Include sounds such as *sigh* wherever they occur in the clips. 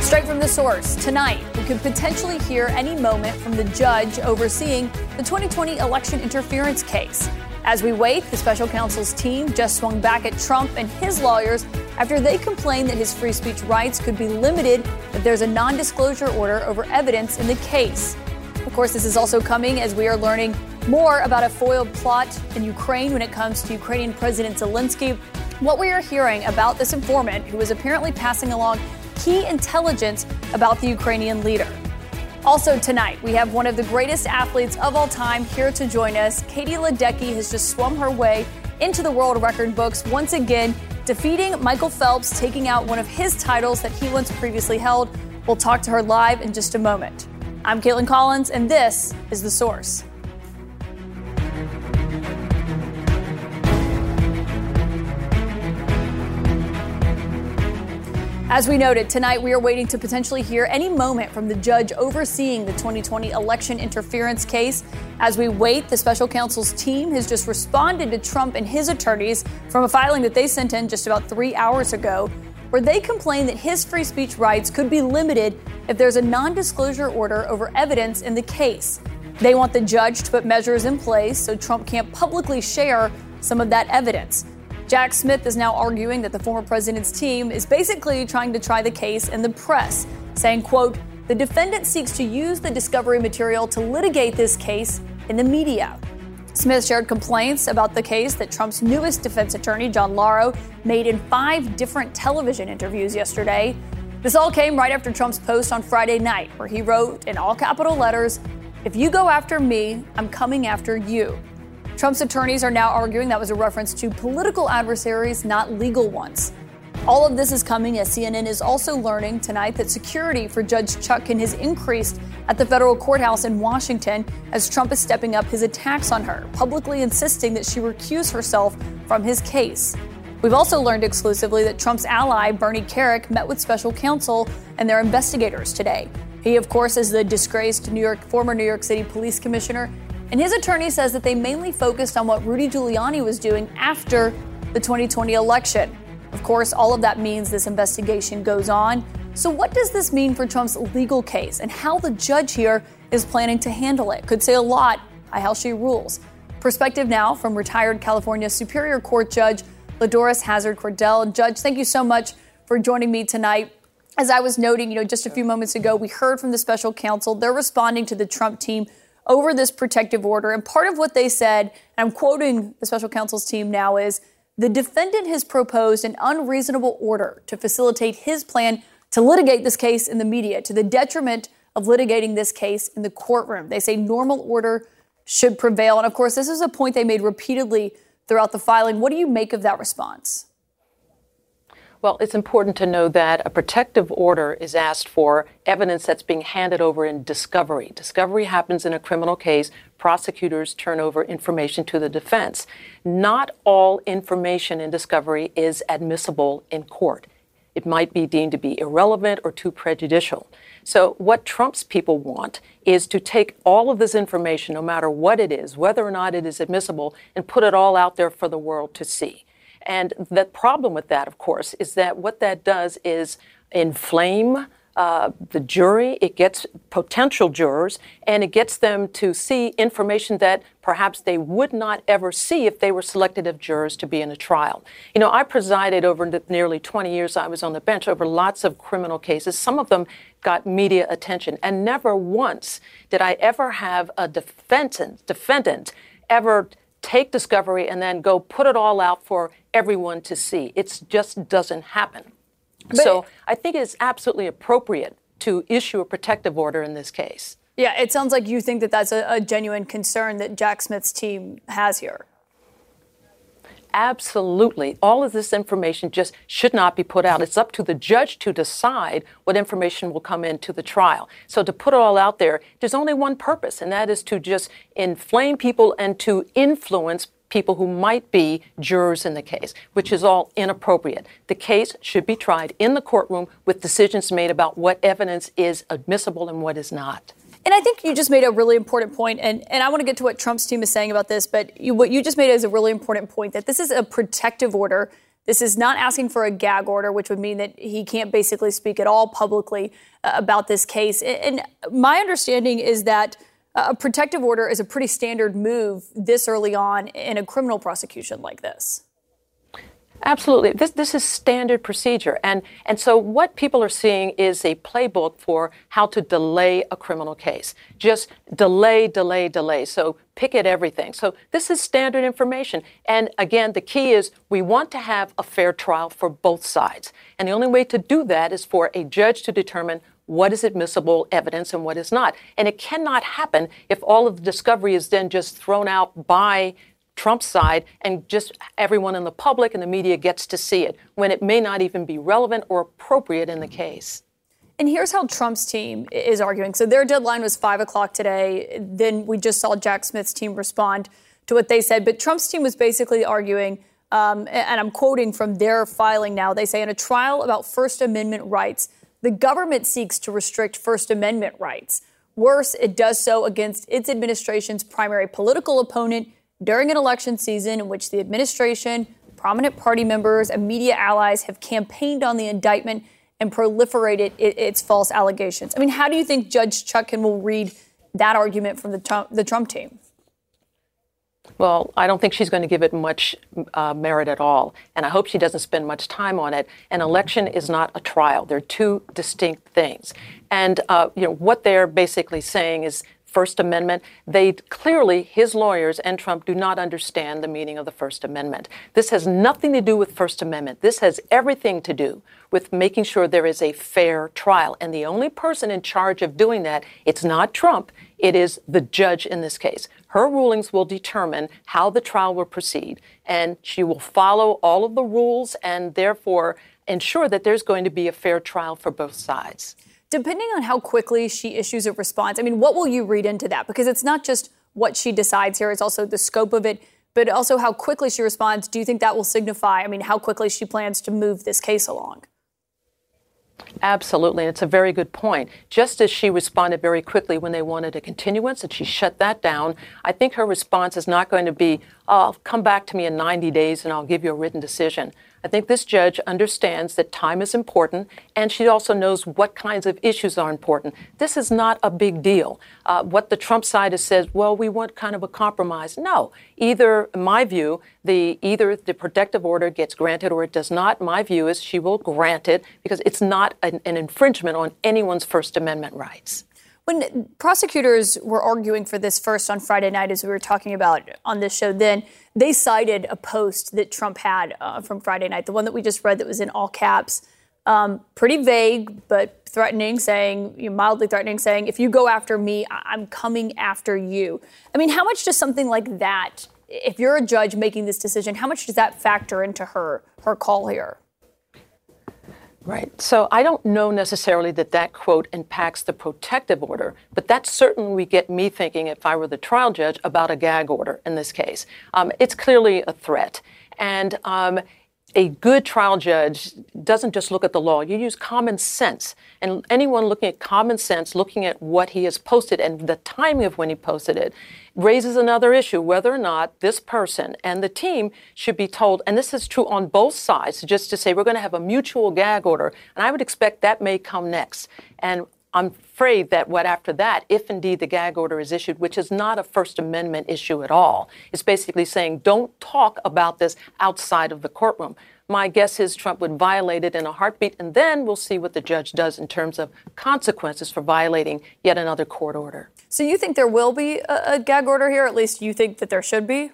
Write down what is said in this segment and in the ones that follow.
Straight from the source, tonight we could potentially hear any moment from the judge overseeing the 2020 election interference case. As we wait, the special counsel's team just swung back at Trump and his lawyers after they complained that his free speech rights could be limited if there's a non disclosure order over evidence in the case. Of course, this is also coming as we are learning more about a foiled plot in Ukraine when it comes to Ukrainian President Zelensky. What we are hearing about this informant who is apparently passing along key intelligence about the Ukrainian leader. Also, tonight, we have one of the greatest athletes of all time here to join us. Katie Ledecky has just swum her way into the world record books once again, defeating Michael Phelps, taking out one of his titles that he once previously held. We'll talk to her live in just a moment. I'm Kaitlan Collins, and this is The Source. As we noted, tonight we are waiting to potentially hear any moment from the judge overseeing the 2020 election interference case. As we wait, the special counsel's team has just responded to Trump and his attorneys from a filing that they sent in just about three hours ago, where they complain that his free speech rights could be limited if there's a non disclosure order over evidence in the case. They want the judge to put measures in place so Trump can't publicly share some of that evidence. Jack Smith is now arguing that the former president's team is basically trying to try the case in the press, saying, quote, the defendant seeks to use the discovery material to litigate this case in the media. Smith shared complaints about the case that Trump's newest defense attorney, John Lauro, made in five different television interviews yesterday. This all came right after Trump's post on Friday night, where he wrote in all capital letters, If you go after me, I'm coming after you. Trump's attorneys are now arguing that was a reference to political adversaries, not legal ones. All of this is coming as CNN is also learning tonight that security for Judge Chutkan has increased at the federal courthouse in Washington as Trump is stepping up his attacks on her, publicly insisting that she recuse herself from his case. We've also learned exclusively that Trump's ally, Bernie Kerik, met with special counsel and their investigators today. He, of course, is the disgraced New York, former New York City police commissioner and his attorney says that they mainly focused on what Rudy Giuliani was doing after the 2020 election. Of course, all of that means this investigation goes on. So, what does this mean for Trump's legal case and how the judge here is planning to handle it? Could say a lot by how she rules. Perspective now from retired California Superior Court Judge LaDoris Hazard Cordell. Judge, thank you so much for joining me tonight. As I was noting, you know, just a few moments ago, we heard from the special counsel. They're responding to the Trump team over this protective order. And part of what they said, and I'm quoting the special counsel's team now, is the defendant has proposed an unreasonable order to facilitate his plan to litigate this case in the media to the detriment of litigating this case in the courtroom. They say normal order should prevail. And of course, this is a point they made repeatedly throughout the filing. What do you make of that response? Well, it's important to know that a protective order is asked for evidence that's being handed over in discovery. Discovery happens in a criminal case. Prosecutors turn over information to the defense. Not all information in discovery is admissible in court. It might be deemed to be irrelevant or too prejudicial. So, what Trump's people want is to take all of this information, no matter what it is, whether or not it is admissible, and put it all out there for the world to see. And the problem with that, of course, is that what that does is inflame uh, the jury, it gets potential jurors, and it gets them to see information that perhaps they would not ever see if they were selected as jurors to be in a trial. You know, I presided over nearly 20 years I was on the bench over lots of criminal cases. Some of them got media attention, and never once did I ever have a defendant, defendant ever take discovery and then go put it all out for everyone to see. It just doesn't happen. But so I think it's absolutely appropriate to issue a protective order in this case. Yeah, it sounds like you think that that's a, a genuine concern that Jack Smith's team has here. Absolutely, all of this information just should not be put out. It's up to the judge to decide what information will come into the trial. So to put it all out there, there's only one purpose, and that is to just inflame people and to influence people who might be jurors in the case, which is all inappropriate. The case should be tried in the courtroom with decisions made about what evidence is admissible and what is not. And I think you just made a really important point, and, and I want to get to what Trump's team is saying about this, but you, what you just made is a really important point that this is a protective order. This is not asking for a gag order, which would mean that he can't basically speak at all publicly uh, about this case. And my understanding is that a protective order is a pretty standard move this early on in a criminal prosecution like this. Absolutely. This, this is standard procedure. And, and so what people are seeing is a playbook for how to delay a criminal case. Just delay, delay, delay. So pick at everything. So this is standard information. And again, the key is we want to have a fair trial for both sides. And the only way to do that is for a judge to determine what is admissible evidence and what is not. And it cannot happen if all of the discovery is then just thrown out by Trump's side and just everyone in the public and the media gets to see it when it may not even be relevant or appropriate in the case. And here's how Trump's team is arguing. So their deadline was five o'clock today. Then we just saw Jack Smith's team respond to what they said. But Trump's team was basically arguing, um, and I'm quoting from their filing now. They say in a trial about First Amendment rights, the government seeks to restrict First Amendment rights. Worse, it does so against its administration's primary political opponent during an election season in which the administration, prominent party members, and media allies have campaigned on the indictment and proliferated its false allegations. I mean, how do you think Judge Chutkan will read that argument from the Trump, the Trump team? Well, I don't think she's going to give it much uh, merit at all. And I hope she doesn't spend much time on it. An election is not a trial. They're two distinct things. And, uh, you know, what they're basically saying is First Amendment, they clearly, his lawyers and Trump do not understand the meaning of the First Amendment. This has nothing to do with First Amendment. This has everything to do with making sure there is a fair trial. And the only person in charge of doing that, it's not Trump, it is the judge in this case. Her rulings will determine how the trial will proceed, and she will follow all of the rules and therefore ensure that there's going to be a fair trial for both sides. Depending on how quickly she issues a response, I mean, what will you read into that? Because it's not just what she decides here, it's also the scope of it, but also how quickly she responds. Do you think that will signify, I mean, how quickly she plans to move this case along? Absolutely. And it's a very good point. Just as she responded very quickly when they wanted a continuance and she shut that down, I think her response is not going to be, oh, come back to me in 90 days and I'll give you a written decision. I think this judge understands that time is important, and she also knows what kinds of issues are important. This is not a big deal. Uh, what the Trump side has said, well, we want kind of a compromise. No, either, my view, the either the protective order gets granted or it does not. My view is she will grant it because it's not an, an infringement on anyone's First Amendment rights. When prosecutors were arguing for this first on Friday night, as we were talking about on this show, then they cited a post that Trump had uh, from Friday night, the one that we just read that was in all caps, um, pretty vague but threatening, saying you know, mildly threatening, saying if you go after me, I- I'm coming after you. I mean, how much does something like that, if you're a judge making this decision, how much does that factor into her her call here? Right. So I don't know necessarily that that quote impacts the protective order, but that certainly would get me thinking, if I were the trial judge, about a gag order in this case. Um, it's clearly a threat. And um, a good trial judge doesn't just look at the law, you use common sense. And anyone looking at common sense, looking at what he has posted and the timing of when he posted it, raises another issue whether or not this person and the team should be told, and this is true on both sides, just to say we're going to have a mutual gag order. And I would expect that may come next. And I'm afraid that what after that, if indeed the gag order is issued, which is not a First Amendment issue at all, it's basically saying don't talk about this outside of the courtroom. My guess is Trump would violate it in a heartbeat, and then we'll see what the judge does in terms of consequences for violating yet another court order. So you think there will be a, a gag order here? At least you think that there should be?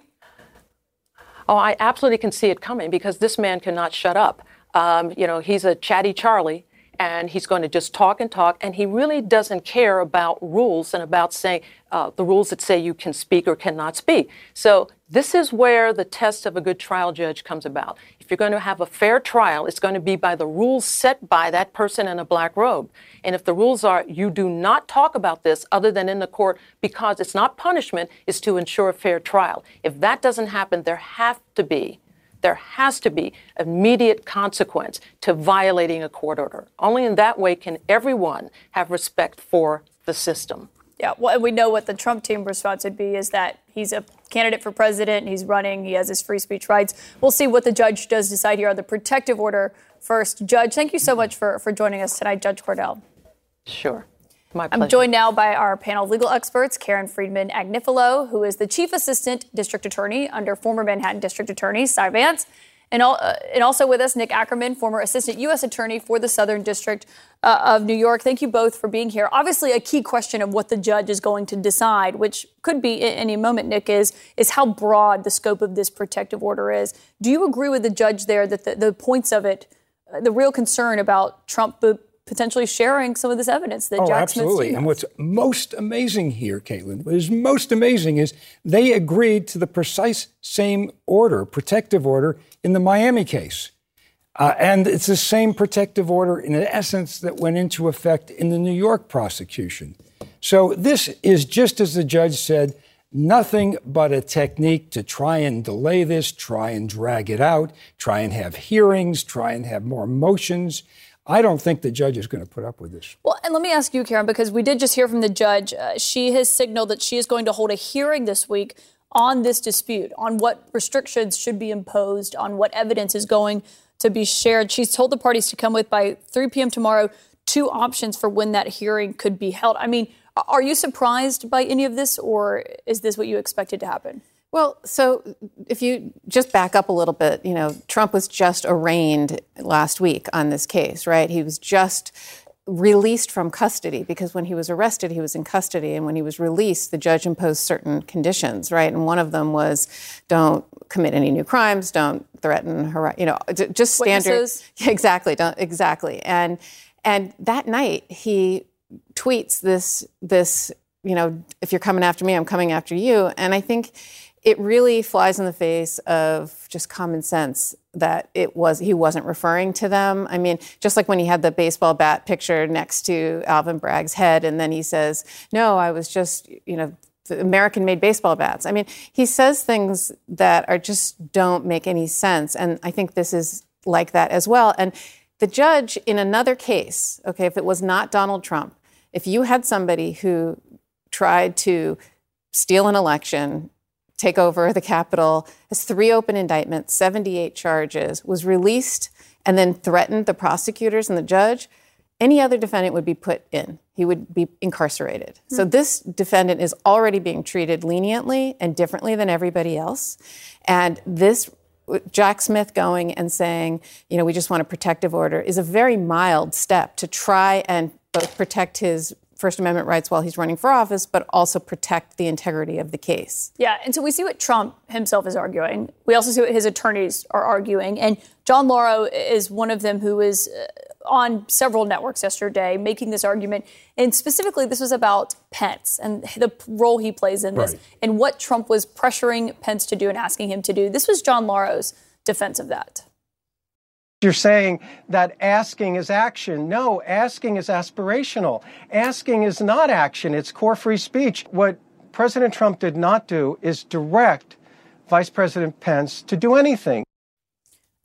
Oh, I absolutely can see it coming because this man cannot shut up. Um, you know, he's a chatty Charlie and he's going to just talk and talk. And he really doesn't care about rules and about saying uh, the rules that say you can speak or cannot speak. So This is where the test of a good trial judge comes about. If you're going to have a fair trial, it's going to be by the rules set by that person in a black robe. And if the rules are you do not talk about this other than in the court because it's not punishment, is to ensure a fair trial. If that doesn't happen, there have to be there has to be immediate consequence to violating a court order. Only in that way can everyone have respect for the system. Yeah, well, and we know what the Trump team response would be is that he's a candidate for president, he's running, he has his free speech rights. We'll see what the judge does decide here on the protective order first. Judge, thank you so much for, for joining us tonight, Judge Cordell. Sure. I'm joined now by our panel of legal experts, Karen Friedman Agnifilo, who is the Chief Assistant District Attorney under former Manhattan District Attorney Cy Vance, and, all, uh, and, also with us, Nick Ackerman, former Assistant U.S. Attorney for the Southern District uh, of New York. Thank you both for being here. Obviously, a key question of what the judge is going to decide, which could be at any moment, Nick, is, is how broad the scope of this protective order is. Do you agree with the judge there that the, the points of it, uh, the real concern about Trump potentially sharing some of this evidence that oh, Jack absolutely. And what's most amazing here, Kaitlan, what is most amazing is they agreed to the precise same order, protective order, in the Miami case. Uh, and it's the same protective order, in essence, that went into effect in the New York prosecution. So this is just as the judge said, nothing but a technique to try and delay this, try and drag it out, try and have hearings, try and have more motions. I don't think the judge is going to put up with this. Well, and let me ask you, Karen, because we did just hear from the judge. Uh, she has signaled that she is going to hold a hearing this week on this dispute, on what restrictions should be imposed, on what evidence is going to be shared. She's told the parties to come with by 3 p.m. tomorrow two options for when that hearing could be held. I mean, are you surprised by any of this, or is this what you expected to happen? Well, so if you just back up a little bit, you know, Trump was just arraigned last week on this case, right? He was just released from custody because when he was arrested, he was in custody. And when he was released, the judge imposed certain conditions, right? And one of them was don't commit any new crimes, don't threaten, you know, just standard. Witnesses. *laughs* Exactly, don't, exactly. And, and that night, he tweets this, this, you know, if you're coming after me, I'm coming after you. And I think it really flies in the face of just common sense that it was he wasn't referring to them. I mean, just like when he had the baseball bat picture next to Alvin Bragg's head, and then he says, "No, I was just you know." American made baseball bats. I mean, he says things that are just don't make any sense. And I think this is like that as well. And the judge in another case, okay, if it was not Donald Trump, if you had somebody who tried to steal an election, take over the Capitol, has three open indictments, 78 charges, was released, and then threatened the prosecutors and the judge, any other defendant would be put in. He would be incarcerated. Hmm. So this defendant is already being treated leniently and differently than everybody else. And this Jack Smith going and saying, you know, we just want a protective order is a very mild step to try and both protect his First Amendment rights while he's running for office, but also protect the integrity of the case. Yeah, and so we see what Trump himself is arguing. We also see what his attorneys are arguing. And John Lauro is one of them who is uh, on several networks yesterday making this argument. And specifically, this was about Pence and the role he plays in this right. and what Trump was pressuring Pence to do and asking him to do. This was John Lauro's defense of that. You're saying that asking is action. No, asking is aspirational. Asking is not action, it's core free speech. What President Trump did not do is direct Vice President Pence to do anything.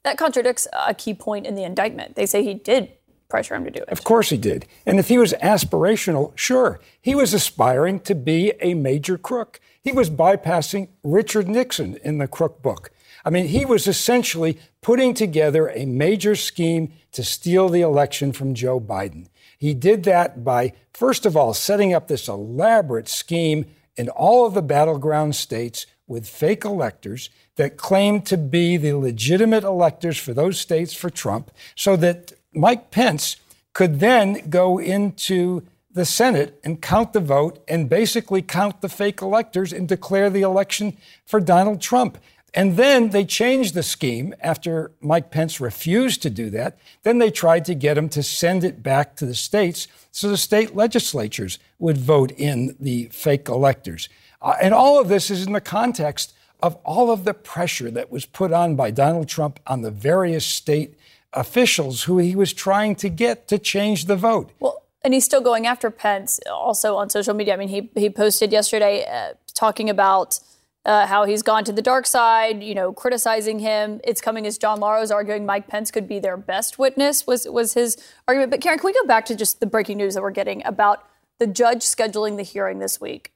That contradicts a key point in the indictment. They say he did pressure him to do it. Of course he did. And if he was aspirational, sure, he was aspiring to be a major crook. He was bypassing Richard Nixon in the crook book. I mean, he was essentially putting together a major scheme to steal the election from Joe Biden. He did that by, first of all, setting up this elaborate scheme in all of the battleground states with fake electors that claimed to be the legitimate electors for those states for Trump, so that Mike Pence could then go into the Senate and count the vote and basically count the fake electors and declare the election for Donald Trump. And then they changed the scheme after Mike Pence refused to do that. Then they tried to get him to send it back to the states so the state legislatures would vote in the fake electors. Uh, and all of this is in the context of all of the pressure that was put on by Donald Trump on the various state officials who he was trying to get to change the vote. Well, and he's still going after Pence also on social media. I mean, he, he posted yesterday uh, talking about uh, how he's gone to the dark side, you know, criticizing him. It's coming as John Lauro is arguing Mike Pence could be their best witness, was, was his argument. But Karen, can we go back to just the breaking news that we're getting about the judge scheduling the hearing this week?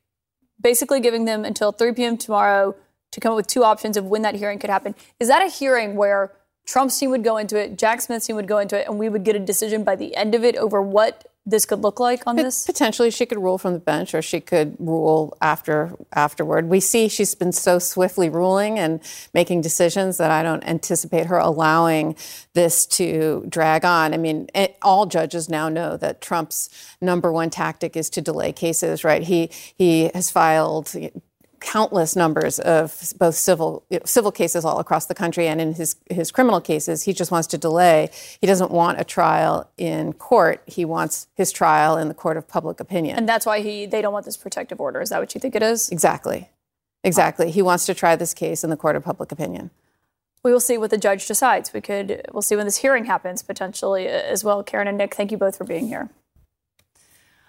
Basically giving them until 3 p.m. tomorrow to come up with two options of when that hearing could happen. Is that a hearing where Trump's team would go into it, Jack Smith's team would go into it, and we would get a decision by the end of it over what this could look like on this? Potentially, she could rule from the bench, or she could rule after afterward. We see she's been so swiftly ruling and making decisions that I don't anticipate her allowing this to drag on. I mean, it, all judges now know that Trump's number one tactic is to delay cases. Right? He he has filed countless numbers of both civil you know, civil cases all across the country and in his his criminal cases he just wants to delay. He doesn't want a trial in court. He wants his trial in the court of public opinion. And that's why he they don't want this protective order. Is that what you think it is? Exactly. Exactly. He wants to try this case in the court of public opinion. We will see what the judge decides. We could we'll see when this hearing happens potentially uh, as well. Karen and nick thank you both for being here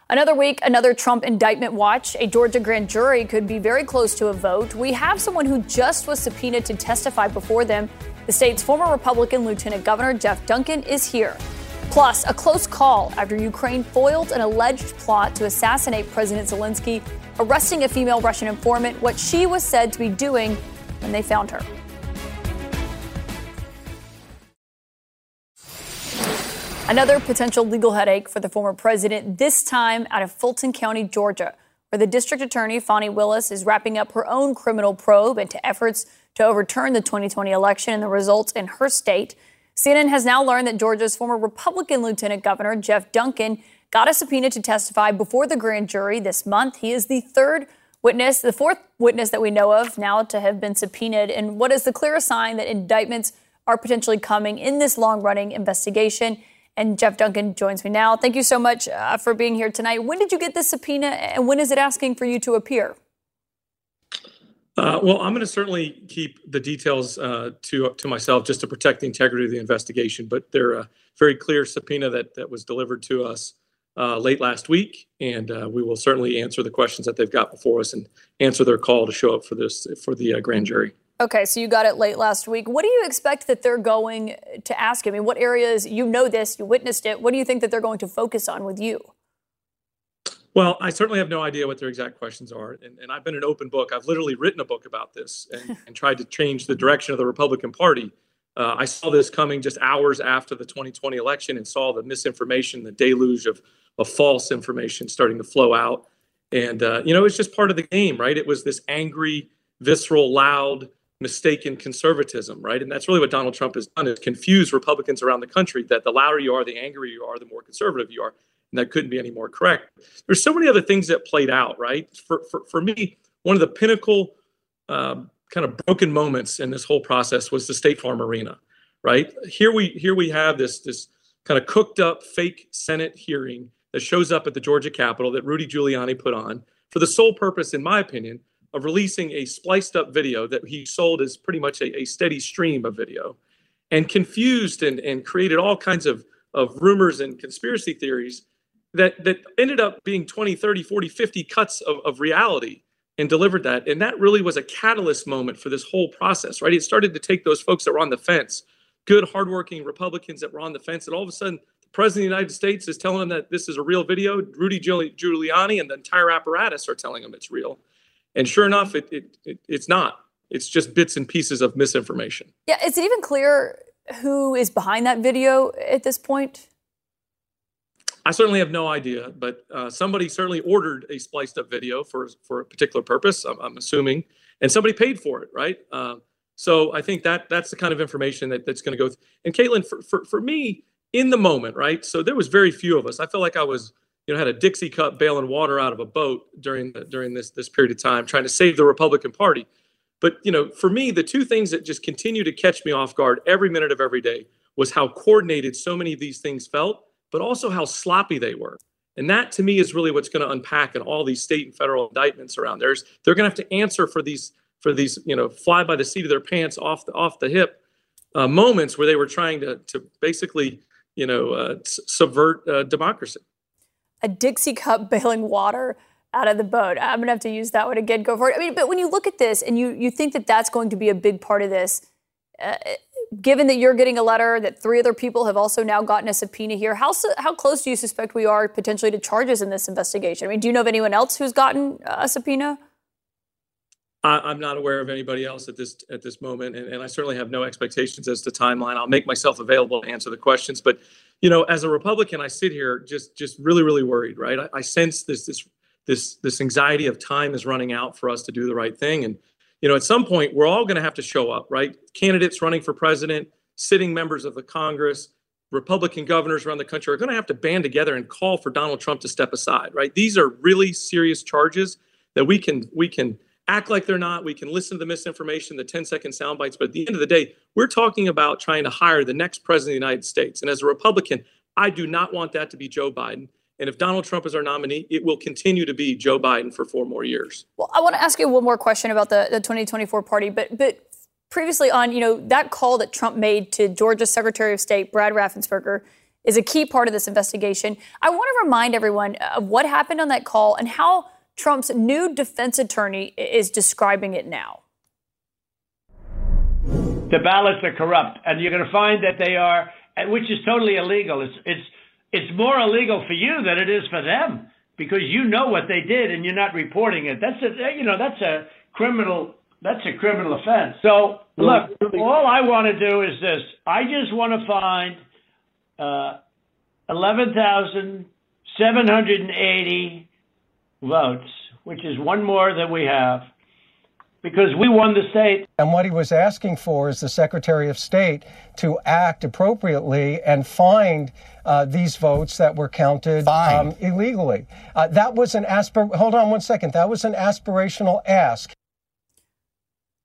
Another week, another Trump indictment watch. A Georgia grand jury could be very close to a vote. We have someone who just was subpoenaed to testify before them. The state's former Republican Lieutenant Governor Jeff Duncan is here. Plus, a close call after Ukraine foiled an alleged plot to assassinate President Zelensky, arresting a female Russian informant, what she was said to be doing when they found her. Another potential legal headache for the former president, this time out of Fulton County, Georgia, where the district attorney, Fani Willis, is wrapping up her own criminal probe into efforts to overturn the 2020 election and the results in her state. CNN has now learned that Georgia's former Republican Lieutenant Governor, Jeff Duncan, got a subpoena to testify before the grand jury this month. He is the third witness, the fourth witness that we know of now to have been subpoenaed, and what is the clearest sign that indictments are potentially coming in this long running investigation. And Jeff Duncan joins me now. Thank you so much uh, for being here tonight. When did you get this subpoena, and when is it asking for you to appear? Uh, well, I'm going to certainly keep the details uh, to to myself just to protect the integrity of the investigation. But they're a very clear subpoena that that was delivered to us uh, late last week, and uh, we will certainly answer the questions that they've got before us and answer their call to show up for this for the uh, grand jury. Okay, so you got it late last week. What do you expect that they're going to ask? I mean, what areas, you know this, you witnessed it. What do you think that they're going to focus on with you? Well, I certainly have no idea what their exact questions are. And, and I've been an open book. I've literally written a book about this and, *laughs* and tried to change the direction of the Republican Party. Uh, I saw this coming just hours after the 2020 election and saw the misinformation, the deluge of, of false information starting to flow out. And, uh, you know, it's just part of the game, right? It was this angry, visceral, loud, mistaken conservatism, right? And that's really what Donald Trump has done is confuse Republicans around the country that the louder you are, the angrier you are, the more conservative you are. And that couldn't be any more correct. There's so many other things that played out, right? For, for, for me, one of the pinnacle um, kind of broken moments in this whole process was the State Farm Arena, right? Here we here we have this this kind of cooked up fake Senate hearing that shows up at the Georgia Capitol that Rudy Giuliani put on for the sole purpose, in my opinion, of releasing a spliced up video that he sold as pretty much a, a steady stream of video and confused and, and created all kinds of, of rumors and conspiracy theories that, that ended up being 20, 30, 40, 50 cuts of, of reality and delivered that. And that really was a catalyst moment for this whole process, right? It started to take those folks that were on the fence, good, hardworking Republicans that were on the fence, and all of a sudden, the president of the United States is telling them that this is a real video. Rudy Giuliani and the entire apparatus are telling them it's real. And sure enough, it, it, it, it's not. It's just bits and pieces of misinformation. Yeah, is it even clear who is behind that video at this point? I certainly have no idea, but uh, somebody certainly ordered a spliced up video for for a particular purpose. I'm, I'm assuming, and somebody paid for it, right? Uh, so I think that that's the kind of information that, that's going to go. Th- and Kaitlan, for, for for me, in the moment, right? So there was very few of us. I felt like I was you know, had a Dixie cup bailing water out of a boat during the, during this this period of time, trying to save the Republican Party. But you know, for me, the two things that just continue to catch me off guard every minute of every day was how coordinated so many of these things felt, but also how sloppy they were. And that to me is really what's going to unpack in all these state and federal indictments around. There's they're going to have to answer for these for these, you know, fly by the seat of their pants, off the off the hip uh, moments where they were trying to to basically, you know, uh, subvert uh, democracy. A Dixie cup *laughs* bailing water out of the boat. I'm gonna have to use that one again. Go for it. I mean, but when you look at this and you you think that that's going to be a big part of this, uh, given that you're getting a letter, that three other people have also now gotten a subpoena here, how how close do you suspect we are potentially to charges in this investigation? I mean, do you know of anyone else who's gotten a subpoena? I, am not aware of anybody else at this at this moment, and, and I certainly have no expectations as to timeline. I'll make myself available to answer the questions, but you know, as a Republican, I sit here just just really really worried. Right, I, I sense this this this this anxiety of time is running out for us to do the right thing, and you know, at some point, we're all going to have to show up. Right, candidates running for president, sitting members of the Congress. Republican governors around the country are going to have to band together and call for Donald Trump to step aside, right? These are really serious charges that we can we can act like they're not. We can listen to the misinformation, the 10 second sound bites. But at the end of the day, we're talking about trying to hire the next president of the United States. And as a Republican, I do not want that to be Joe Biden. And if Donald Trump is our nominee, it will continue to be Joe Biden for four more years. Well, I want to ask you one more question about the, the 2024 party, but but previously on, you know, that call that Trump made to Georgia's Secretary of State, Brad Raffensperger, is a key part of this investigation. I want to remind everyone of what happened on that call and how Trump's new defense attorney is describing it now. The ballots are corrupt, and you're going to find that they are, which is totally illegal. It's, it's, it's more illegal for you than it is for them because you know what they did and you're not reporting it. That's a, you know, that's a criminal, that's a criminal offense. So look, all I want to do is this. I just want to find uh, 11,780 votes, which is one more than we have, because we won the state. And what he was asking for is the Secretary of State to act appropriately and find uh, these votes that were counted um, illegally. Uh, that was an aspir. Hold on one second. That was an aspirational ask.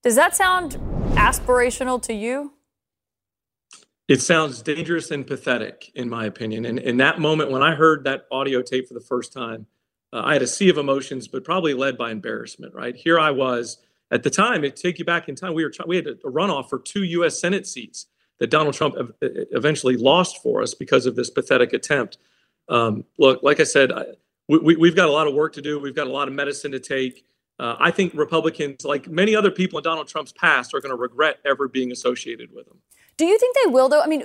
Does that sound aspirational to you? It sounds dangerous and pathetic, in my opinion. And in that moment, when I heard that audio tape for the first time, uh, I had a sea of emotions, but probably led by embarrassment. Right here, I was at the time. It take you back in time. We were we had a runoff for two U.S. Senate seats that Donald Trump eventually lost for us because of this pathetic attempt. Um, look, like I said, I, we, we've got a lot of work to do. We've got a lot of medicine to take. Uh, I think Republicans, like many other people in Donald Trump's past, are going to regret ever being associated with him. Do you think they will, though? I mean,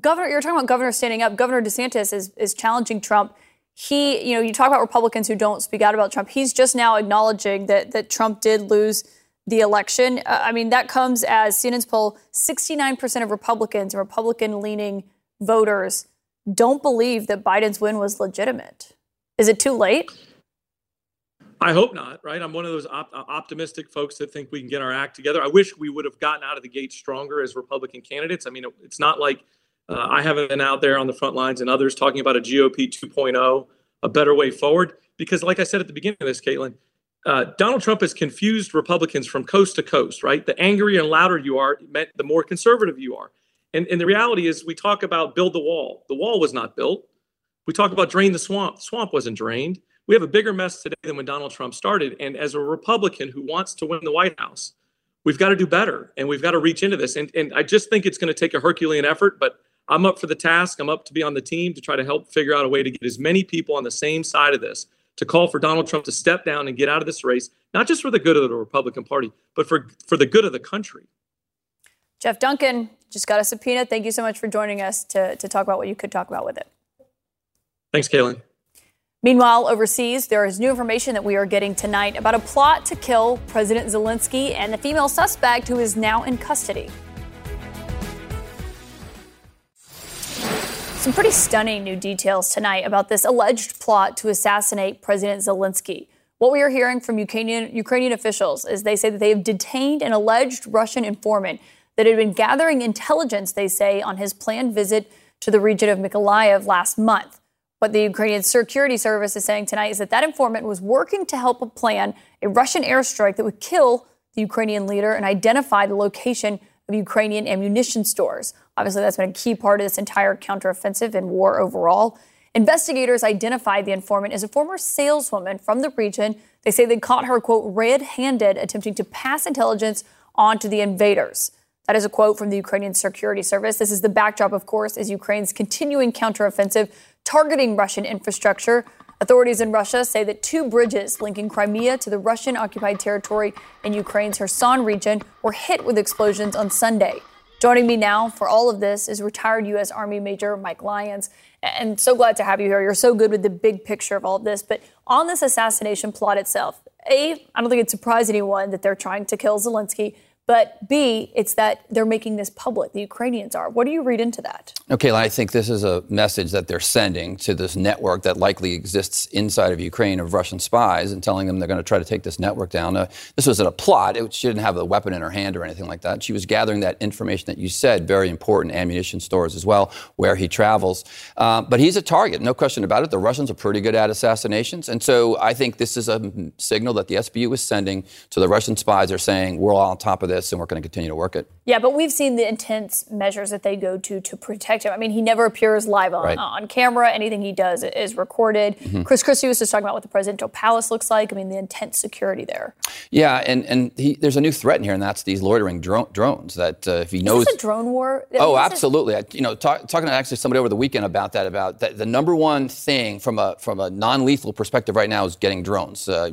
Governor, you're talking about Governor standing up. Governor DeSantis is, is challenging Trump he, you know, you talk about Republicans who don't speak out about Trump. He's just now acknowledging that that Trump did lose the election. Uh, I mean, that comes as CNN's poll: 69% of Republicans and Republican-leaning voters don't believe that Biden's win was legitimate. Is it too late? I hope not. Right, I'm one of those op- optimistic folks that think we can get our act together. I wish we would have gotten out of the gate stronger as Republican candidates. I mean, it, it's not like uh, I haven't been out there on the front lines and others talking about a GOP 2.0, a better way forward. Because, like I said at the beginning of this, Kaitlan, uh, Donald Trump has confused Republicans from coast to coast, right? The angrier and louder you are, meant the more conservative you are. And, and the reality is, we talk about build the wall. The wall was not built. We talk about drain the swamp. The swamp wasn't drained. We have a bigger mess today than when Donald Trump started. And as a Republican who wants to win the White House, we've got to do better and we've got to reach into this. And, and I just think it's going to take a Herculean effort, but I'm up for the task. I'm up to be on the team to try to help figure out a way to get as many people on the same side of this to call for Donald Trump to step down and get out of this race, not just for the good of the Republican Party, but for, for the good of the country. Jeff Duncan just got a subpoena. Thank you so much for joining us to, to talk about what you could talk about with it. Thanks, Kaylin. Meanwhile, overseas, there is new information that we are getting tonight about a plot to kill President Zelensky and the female suspect who is now in custody. Some pretty stunning new details tonight about this alleged plot to assassinate President Zelensky. What we are hearing from Ukrainian, Ukrainian officials is they say that they have detained an alleged Russian informant that had been gathering intelligence, they say, on his planned visit to the region of Mykolaiv last month. What the Ukrainian Security Service is saying tonight is that that informant was working to help plan a Russian airstrike that would kill the Ukrainian leader and identify the location of Ukrainian ammunition stores. Obviously, that's been a key part of this entire counteroffensive and war overall. Investigators identified the informant as a former saleswoman from the region. They say they caught her, quote, red handed attempting to pass intelligence on to the invaders. That is a quote from the Ukrainian Security Service. This is the backdrop, of course, as Ukraine's continuing counteroffensive targeting Russian infrastructure. Authorities in Russia say that two bridges linking Crimea to the Russian occupied territory in Ukraine's Kherson region were hit with explosions on Sunday. Joining me now for all of this is retired U.S. Army Major Mike Lyons. And so glad to have you here. You're so good with the big picture of all of this. But on this assassination plot itself, A, I don't think it surprised anyone that they're trying to kill Zelensky. But B, it's that they're making this public. The Ukrainians are. What do you read into that? Okay, I think this is a message that they're sending to this network that likely exists inside of Ukraine of Russian spies and telling them they're going to try to take this network down. Uh, this wasn't a plot. It, she didn't have a weapon in her hand or anything like that. She was gathering that information that you said, very important, ammunition stores as well, where he travels. Uh, but he's a target, no question about it. The Russians are pretty good at assassinations. And so I think this is a signal that the SBU is sending to the Russian spies. They're saying, we're all on top of this this and we're going to continue to work it. Yeah, but we've seen the intense measures that they go to to protect him. I mean, he never appears live on, right. on camera. Anything he does is recorded. Mm-hmm. Chris Christie was just talking about what the presidential palace looks like. I mean, the intense security there. Yeah, and, and he, there's a new threat in here, and that's these loitering dro- drones that uh, if he knows. Is a drone war? I oh, absolutely. I, you know, talk, talking to actually somebody over the weekend about that, about that, the number one thing from a, from a non lethal perspective right now is getting drones. Uh,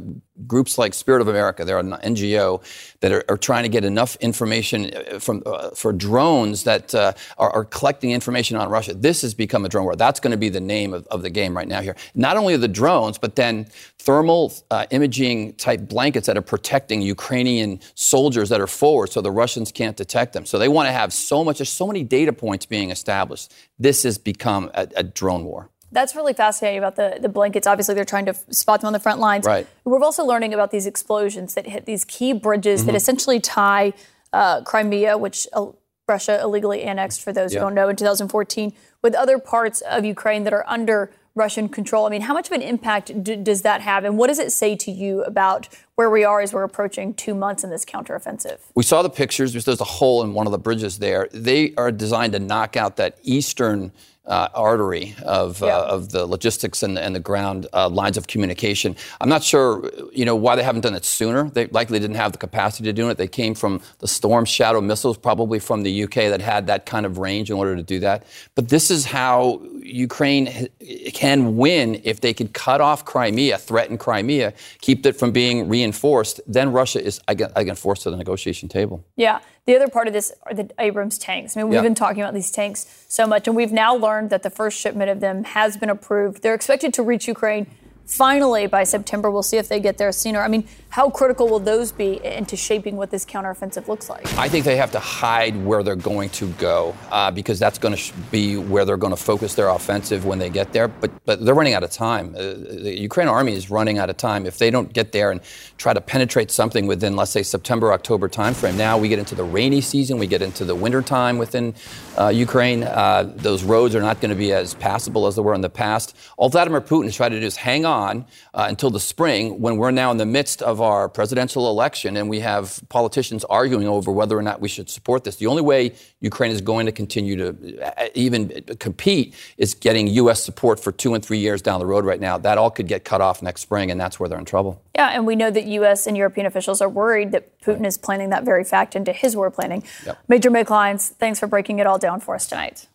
groups like Spirit of America, they're an NGO that are, are trying to get enough information uh, from uh, for drones that uh, are, are, collecting information on Russia. This has become a drone war. That's going to be the name of, of, the game right now here. Not only the drones, but then thermal uh, imaging type blankets that are protecting Ukrainian soldiers that are forward, so the Russians can't detect them. So they want to have so much. There's so many data points being established. This has become a, a drone war that's really fascinating about the, the blankets. Obviously, they're trying to spot them on the front lines. Right. We're also learning about these explosions that hit these key bridges mm-hmm. that essentially tie uh, Crimea, which uh, Russia illegally annexed, for those yeah. who don't know, in 2014, with other parts of Ukraine that are under Russian control. I mean, how much of an impact d- does that have? And what does it say to you about where we are as we're approaching two months in this counteroffensive? We saw the pictures. There's a hole in one of the bridges there. They are designed to knock out that eastern uh, artery of, uh, yeah. uh, of the logistics and, and the ground uh, lines of communication. I'm not sure, you know, why they haven't done it sooner. They likely didn't have the capacity to do it. They came from the Storm Shadow missiles, probably from the UK, that had that kind of range in order to do that. But this is how Ukraine can win if they can cut off Crimea, threaten Crimea, keep it from being reinforced. Then Russia is again, again forced to the negotiation table. Yeah. The other part of this are the Abrams tanks. I mean, we've yeah. been talking about these tanks so much, and we've now learned that the first shipment of them has been approved. They're expected to reach Ukraine finally by September. We'll see if they get there sooner. I mean, how critical will those be into shaping what this counteroffensive looks like? I think they have to hide where they're going to go uh, because that's going to be where they're going to focus their offensive when they get there. But but they're running out of time. Uh, the Ukrainian army is running out of time. If they don't get there and try to penetrate something within, let's say, September October timeframe, now we get into the rainy season, we get into the winter time within uh, Ukraine. Uh, those roads are not going to be as passable as they were in the past. All Vladimir Putin is trying to do is hang on uh, until the spring when we're now in the midst of our presidential election and we have politicians arguing over whether or not we should support this. The only way Ukraine is going to continue to uh, even compete is getting U.S. support for two and three years down the road right now. That all could get cut off next spring, and that's where they're in trouble. Yeah, and we know that U.S. and European officials are worried that Putin right. is planning that very fact into his war planning. Yep. Major Mike thanks for breaking it all down for us tonight.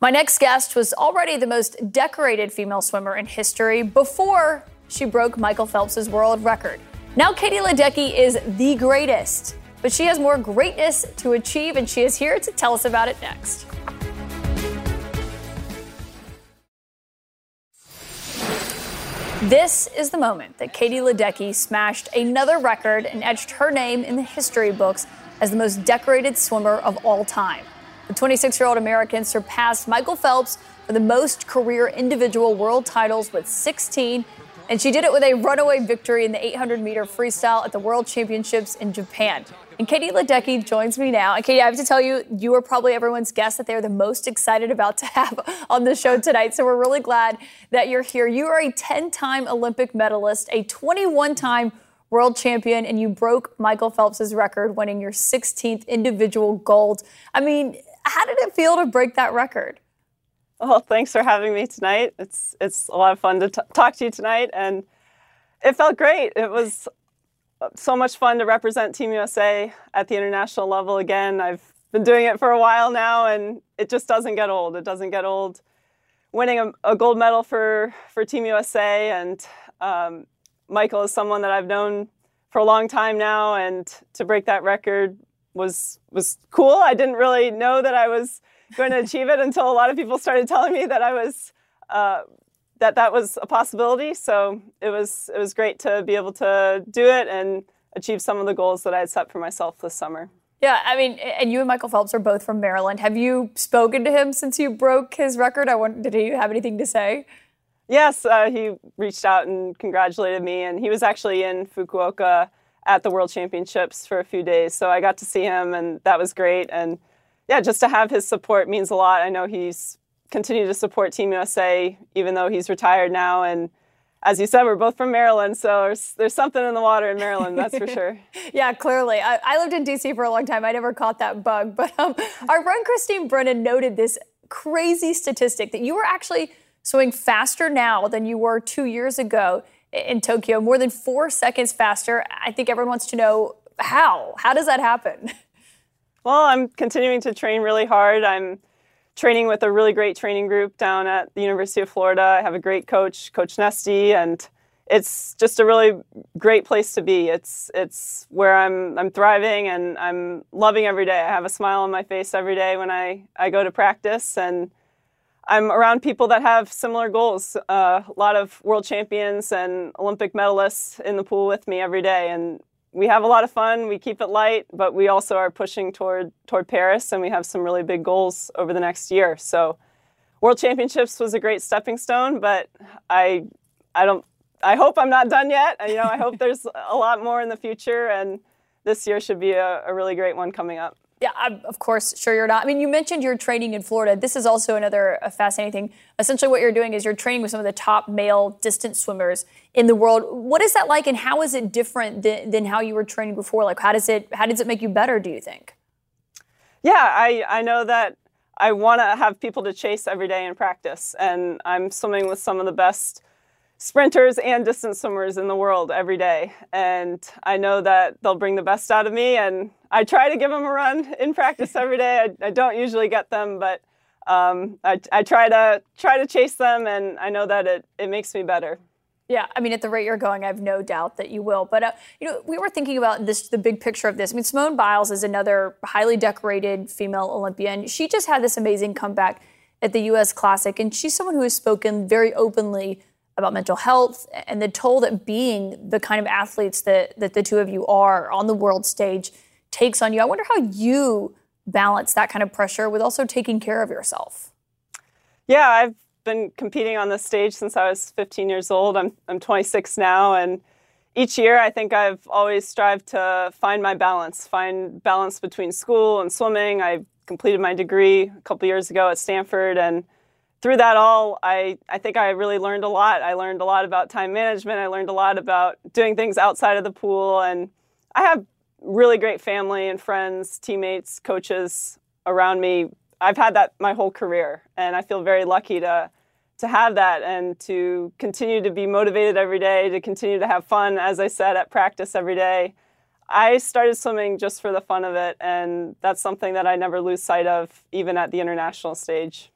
My next guest was already the most decorated female swimmer in history before she broke Michael Phelps's world record. Now Katie Ledecky is the greatest, but she has more greatness to achieve, and she is here to tell us about it next. This is the moment that Katie Ledecky smashed another record and etched her name in the history books as the most decorated swimmer of all time. The 26 year old American surpassed Michael Phelps for the most career individual world titles with 16 and she did it with a runaway victory in the 800 meter freestyle at the World Championships in Japan. And Katie Ledecky joins me now. And Katie, I have to tell you, you are probably everyone's guest that they're the most excited about to have on the show tonight. So we're really glad that you're here. You are a 10 time Olympic medalist, a 21 time world champion, and you broke Michael Phelps's record, winning your 16th individual gold. I mean, how did it feel to break that record? Well, thanks for having me tonight. It's it's a lot of fun to t- talk to you tonight, and it felt great. It was so much fun to represent Team USA at the international level again. I've been doing it for a while now, and it just doesn't get old. It doesn't get old. Winning a, a gold medal for for Team USA, and um, Michael is someone that I've known for a long time now, and to break that record was was cool. I didn't really know that I was going to achieve it until a lot of people started telling me that I was uh, that that was a possibility. So it was it was great to be able to do it and achieve some of the goals that I had set for myself this summer. Yeah, I mean, and you and Michael Phelps are both from Maryland. Have you spoken to him since you broke his record? I want, did he have anything to say? Yes, uh, he reached out and congratulated me, and he was actually in Fukuoka at the World Championships for a few days. So I got to see him, and that was great. And yeah, just to have his support means a lot. I know he's continued to support Team USA even though he's retired now. And as you said, we're both from Maryland, so there's, there's something in the water in Maryland, that's for sure. *laughs* yeah, clearly. I, I, lived in D.C. for a long time. I never caught that bug. *laughs* But um, our friend Christine Brennan noted this crazy statistic that you were actually swimming faster now than you were two years ago in Tokyo, more than four seconds faster. I think everyone wants to know how. How does that happen? *laughs* Well, I'm continuing to train really hard. I'm training with a really great training group down at the University of Florida. I have a great coach, Coach Nesty, and it's just a really great place to be. It's it's where I'm I'm thriving and I'm loving every day. I have a smile on my face every day when I, I go to practice and I'm around people that have similar goals. Uh, a lot of world champions and Olympic medalists in the pool with me every day, and we have a lot of fun. We keep it light, but we also are pushing toward toward Paris, and we have some really big goals over the next year. So, World Championships was a great stepping stone, but I I don't I hope I'm not done yet. You know, I hope *laughs* there's a lot more in the future, and this year should be a, a really great one coming up. Yeah, I'm, of course, sure you're not. I mean, you mentioned you're training in Florida. This is also another uh, fascinating thing. Essentially, what you're doing is you're training with some of the top male distance swimmers in the world. What is that like, and how is it different than, than how you were training before? Like, how does it how does it make you better? Do you think? Yeah, I I know that I want to have people to chase every day in practice, and I'm swimming with some of the best sprinters and distance swimmers in the world every day. And I know that they'll bring the best out of me. And I try to give them a run in practice every day. I, I don't usually get them, but um, I, I, try to try to chase them, and I know that it, it makes me better. Yeah, I mean, at the rate you're going, I have no doubt that you will. But uh, you know, we were thinking about this, the big picture of this. I mean, Simone Biles is another highly decorated female Olympian. She just had this amazing comeback at the U.S. Classic, and she's someone who has spoken very openly about mental health and the toll that being the kind of athletes that, that the two of you are on the world stage takes on you. I wonder how you balance that kind of pressure with also taking care of yourself. Yeah, I've been competing on this stage since I was 15 years old. I'm, I'm 26 now, and each year I think I've always strived to find my balance, find balance between school and swimming. I completed my degree a couple years ago at Stanford, and through that all, I, I think I really learned a lot. I learned a lot about time management. I learned a lot about doing things outside of the pool. And I have really great family and friends, teammates, coaches around me. I've had that my whole career. And I feel very lucky to, to have that and to continue to be motivated every day, to continue to have fun, as I said, at practice every day. I started swimming just for the fun of it. And that's something that I never lose sight of, even at the international stage.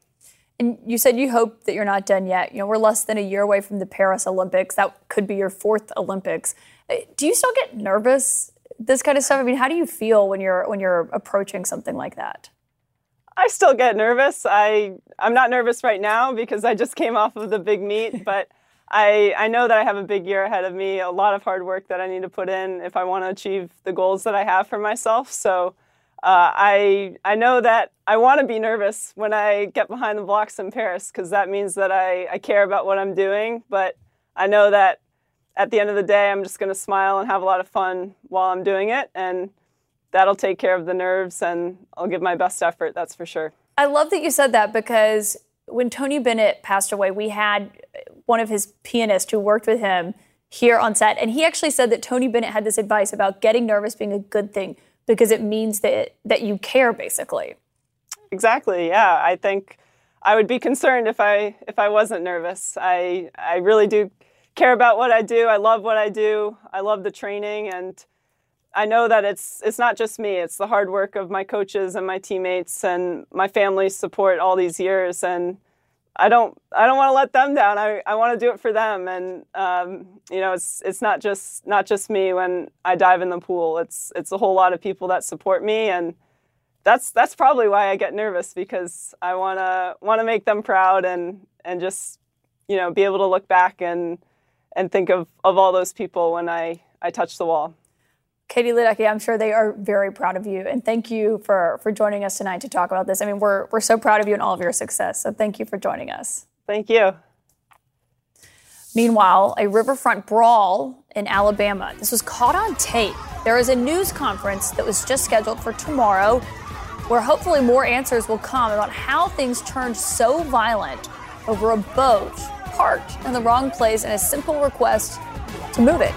And you said you hope that you're not done yet. You know, we're less than a year away from the Paris Olympics. That could be your fourth Olympics. Uh, do you still get nervous? This kind of stuff. I mean, how do you feel when you're when you're approaching something like that? I still get nervous. I I'm not nervous right now because I just came off of the big meet, *laughs* but I I know that I have a big year ahead of me. A lot of hard work that I need to put in if I want to achieve the goals that I have for myself. So uh, I I know that I want to be nervous when I get behind the blocks in Paris because that means that I, I care about what I'm doing. But I know that at the end of the day, I'm just going to smile and have a lot of fun while I'm doing it, and that'll take care of the nerves, and I'll give my best effort. That's for sure. I love that you said that because when Tony Bennett passed away, we had one of his pianists who worked with him here on set, and he actually said that Tony Bennett had this advice about getting nervous being a good thing because it means that that you care basically. Exactly. Yeah, I think I would be concerned if I if I wasn't nervous. I I really do care about what I do. I love what I do. I love the training and I know that it's it's not just me. It's the hard work of my coaches and my teammates and my family's support all these years and I don't I don't want to let them down. I, I want to do it for them, and um, you know it's it's not just not just me when I dive in the pool. It's it's a whole lot of people that support me, and that's that's probably why I get nervous because I want to make them proud and and just you know be able to look back and and think of of all those people when I I touch the wall. Katie Ledecky, I'm sure they are very proud of you, and thank you for for joining us tonight to talk about this. I mean, we're we're so proud of you and all of your success. So thank you for joining us. Thank you. Meanwhile, a riverfront brawl in Alabama. This was caught on tape. There is a news conference that was just scheduled for tomorrow, where hopefully more answers will come about how things turned so violent over a boat parked in the wrong place and a simple request to move it.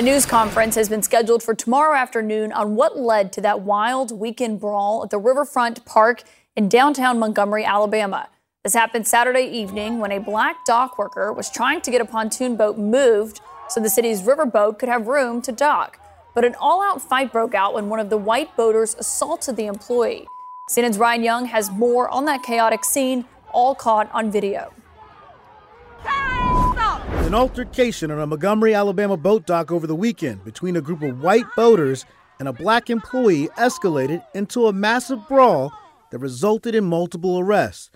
A news conference has been scheduled for tomorrow afternoon on what led to that wild weekend brawl at the Riverfront Park in downtown Montgomery, Alabama. This happened Saturday evening when a black dock worker was trying to get a pontoon boat moved so the city's riverboat could have room to dock. But an all out fight broke out when one of the white boaters assaulted the employee. CNN's Ryan Young has more on that chaotic scene, all caught on video. An altercation on a Montgomery, Alabama boat dock over the weekend between a group of white boaters and a black employee escalated into a massive brawl that resulted in multiple arrests.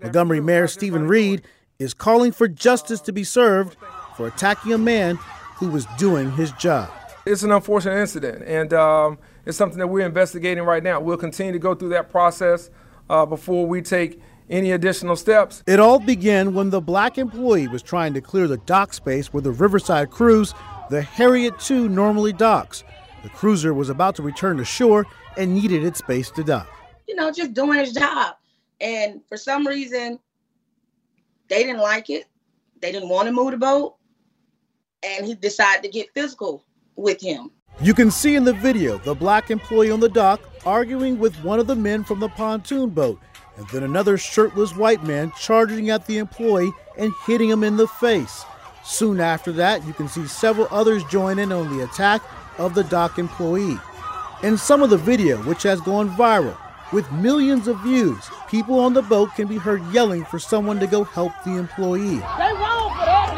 Montgomery Mayor Steven Reed is calling for justice to be served for attacking a man who was doing his job. It's an unfortunate incident, and um, it's something that we're investigating right now. We'll continue to go through that process uh, before we take any additional steps. It all began when the black employee was trying to clear the dock space where the Riverside cruise, the Harriott II, normally docks. The cruiser was about to return to shore and needed its space to dock. You know, just doing his job. And for some reason, they didn't like it. They didn't want to move the boat. And he decided to get physical with him. You can see in the video the black employee on the dock arguing with one of the men from the pontoon boat and then another shirtless white man charging at the employee and hitting him in the face. Soon after that, you can see several others join in on the attack of the dock employee. In some of the video, which has gone viral, with millions of views, people on the boat can be heard yelling for someone to go help the employee.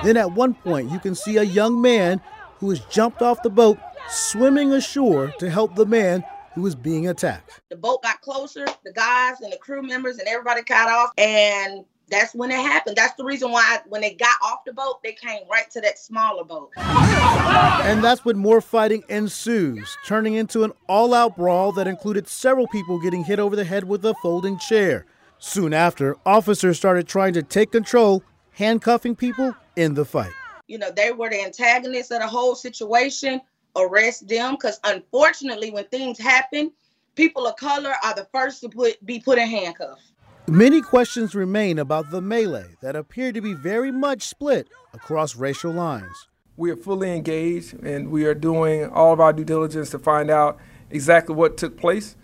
Then at one point, you can see a young man who has jumped off the boat, swimming ashore to help the man who was being attacked. The boat got closer, the guys and the crew members and everybody got off, and that's when it happened. That's the reason why when they got off the boat, they came right to that smaller boat. And that's when more fighting ensues, turning into an all out brawl that included several people getting hit over the head with a folding chair. Soon after, officers started trying to take control, handcuffing people in the fight. You know, they were the antagonists of the whole situation arrest them because unfortunately when things happen people of color are the first to put, be put in handcuffs. Many questions remain about the melee that appeared to be very much split across racial lines. We are fully engaged and we are doing all of our due diligence to find out exactly what took place.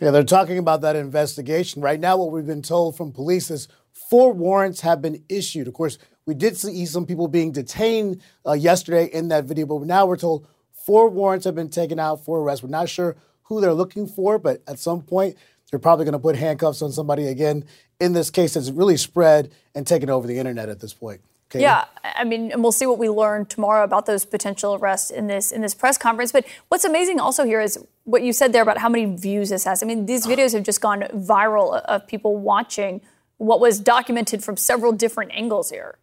Yeah they're talking about that investigation. Right now what we've been told from police is four warrants have been issued. Of course we did see some people being detained uh, yesterday in that video, but now we're told four warrants have been taken out for arrest. We're not sure who they're looking for, but at some point, they're probably going to put handcuffs on somebody again in this case that's really spread and taken over the internet at this point. Yeah, I mean, and we'll see what we learn tomorrow about those potential arrests in this in this press conference. But what's amazing also here is what you said there about how many views this has. I mean, these videos have just gone viral of people watching what was documented from several different angles here.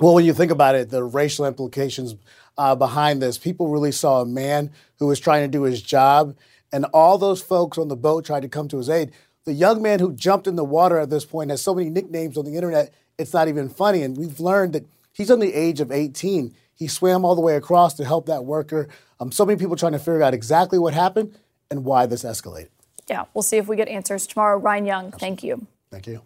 Well, when you think about it, the racial implications uh, behind this, people really saw a man who was trying to do his job, and all those folks on the boat tried to come to his aid. The young man who jumped in the water at this point has so many nicknames on the internet, it's not even funny. And we've learned that he's on the age of 18. He swam all the way across to help that worker. Um, so many people trying to figure out exactly what happened and why this escalated. Yeah, we'll see if we get answers tomorrow. Ryan Young, thank you. Thank you.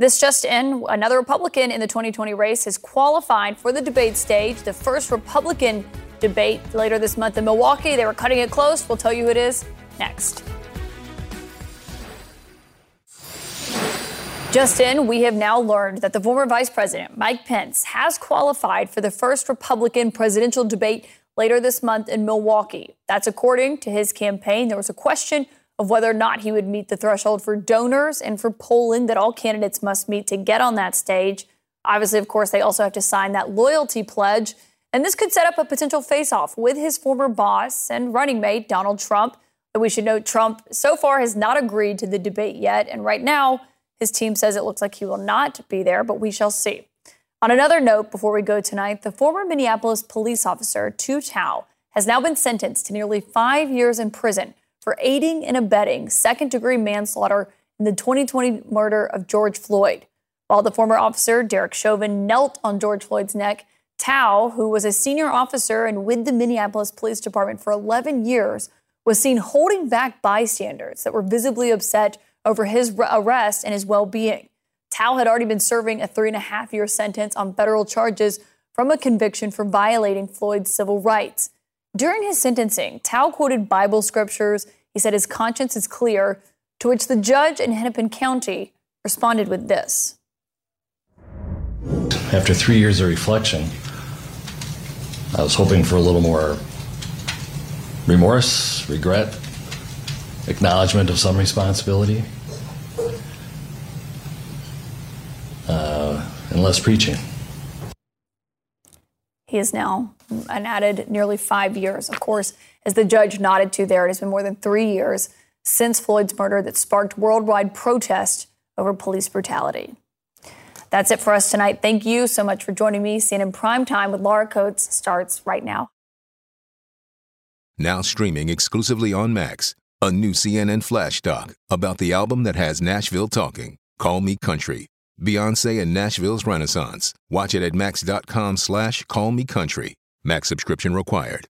This just in, another Republican in the 2020 race has qualified for the debate stage. The first Republican debate later this month in Milwaukee. They were cutting it close. We'll tell you who it is next. Justin, we have now learned that the former Vice President, Mike Pence, has qualified for the first Republican presidential debate later this month in Milwaukee. That's according to his campaign. There was a question of whether or not he would meet the threshold for donors and for polling that all candidates must meet to get on that stage. Obviously, of course, they also have to sign that loyalty pledge. And this could set up a potential face off with his former boss and running mate, Donald Trump. But we should note Trump so far has not agreed to the debate yet. And right now, his team says it looks like he will not be there, but we shall see. On another note, before we go tonight, the former Minneapolis police officer, Tou Thao, has now been sentenced to nearly five years in prison for aiding and abetting second degree manslaughter in the 2020 murder of George Floyd. While the former officer, Derek Chauvin, knelt on George Floyd's neck, Thao, who was a senior officer and with the Minneapolis Police Department for 11 years, was seen holding back bystanders that were visibly upset over his arrest and his well being. Thao had already been serving a three and a half year sentence on federal charges from a conviction for violating Floyd's civil rights. During his sentencing, Thao quoted Bible scriptures. He said his conscience is clear, to which the judge in Hennepin County responded with this. After three years of reflection, I was hoping for a little more remorse, regret, acknowledgement of some responsibility, uh, and less preaching. He is now an added nearly five years. Of course, as the judge nodded to there, it has been more than three years since Floyd's murder that sparked worldwide protest over police brutality. That's it for us tonight. Thank you so much for joining me. CNN Prime Time with Laura Coates starts right now. Now streaming exclusively on Max, a new CNN flash doc about the album that has Nashville talking. Call Me Country. Beyonce and Nashville's Renaissance. Watch it at max.com slash call me country. Max subscription required.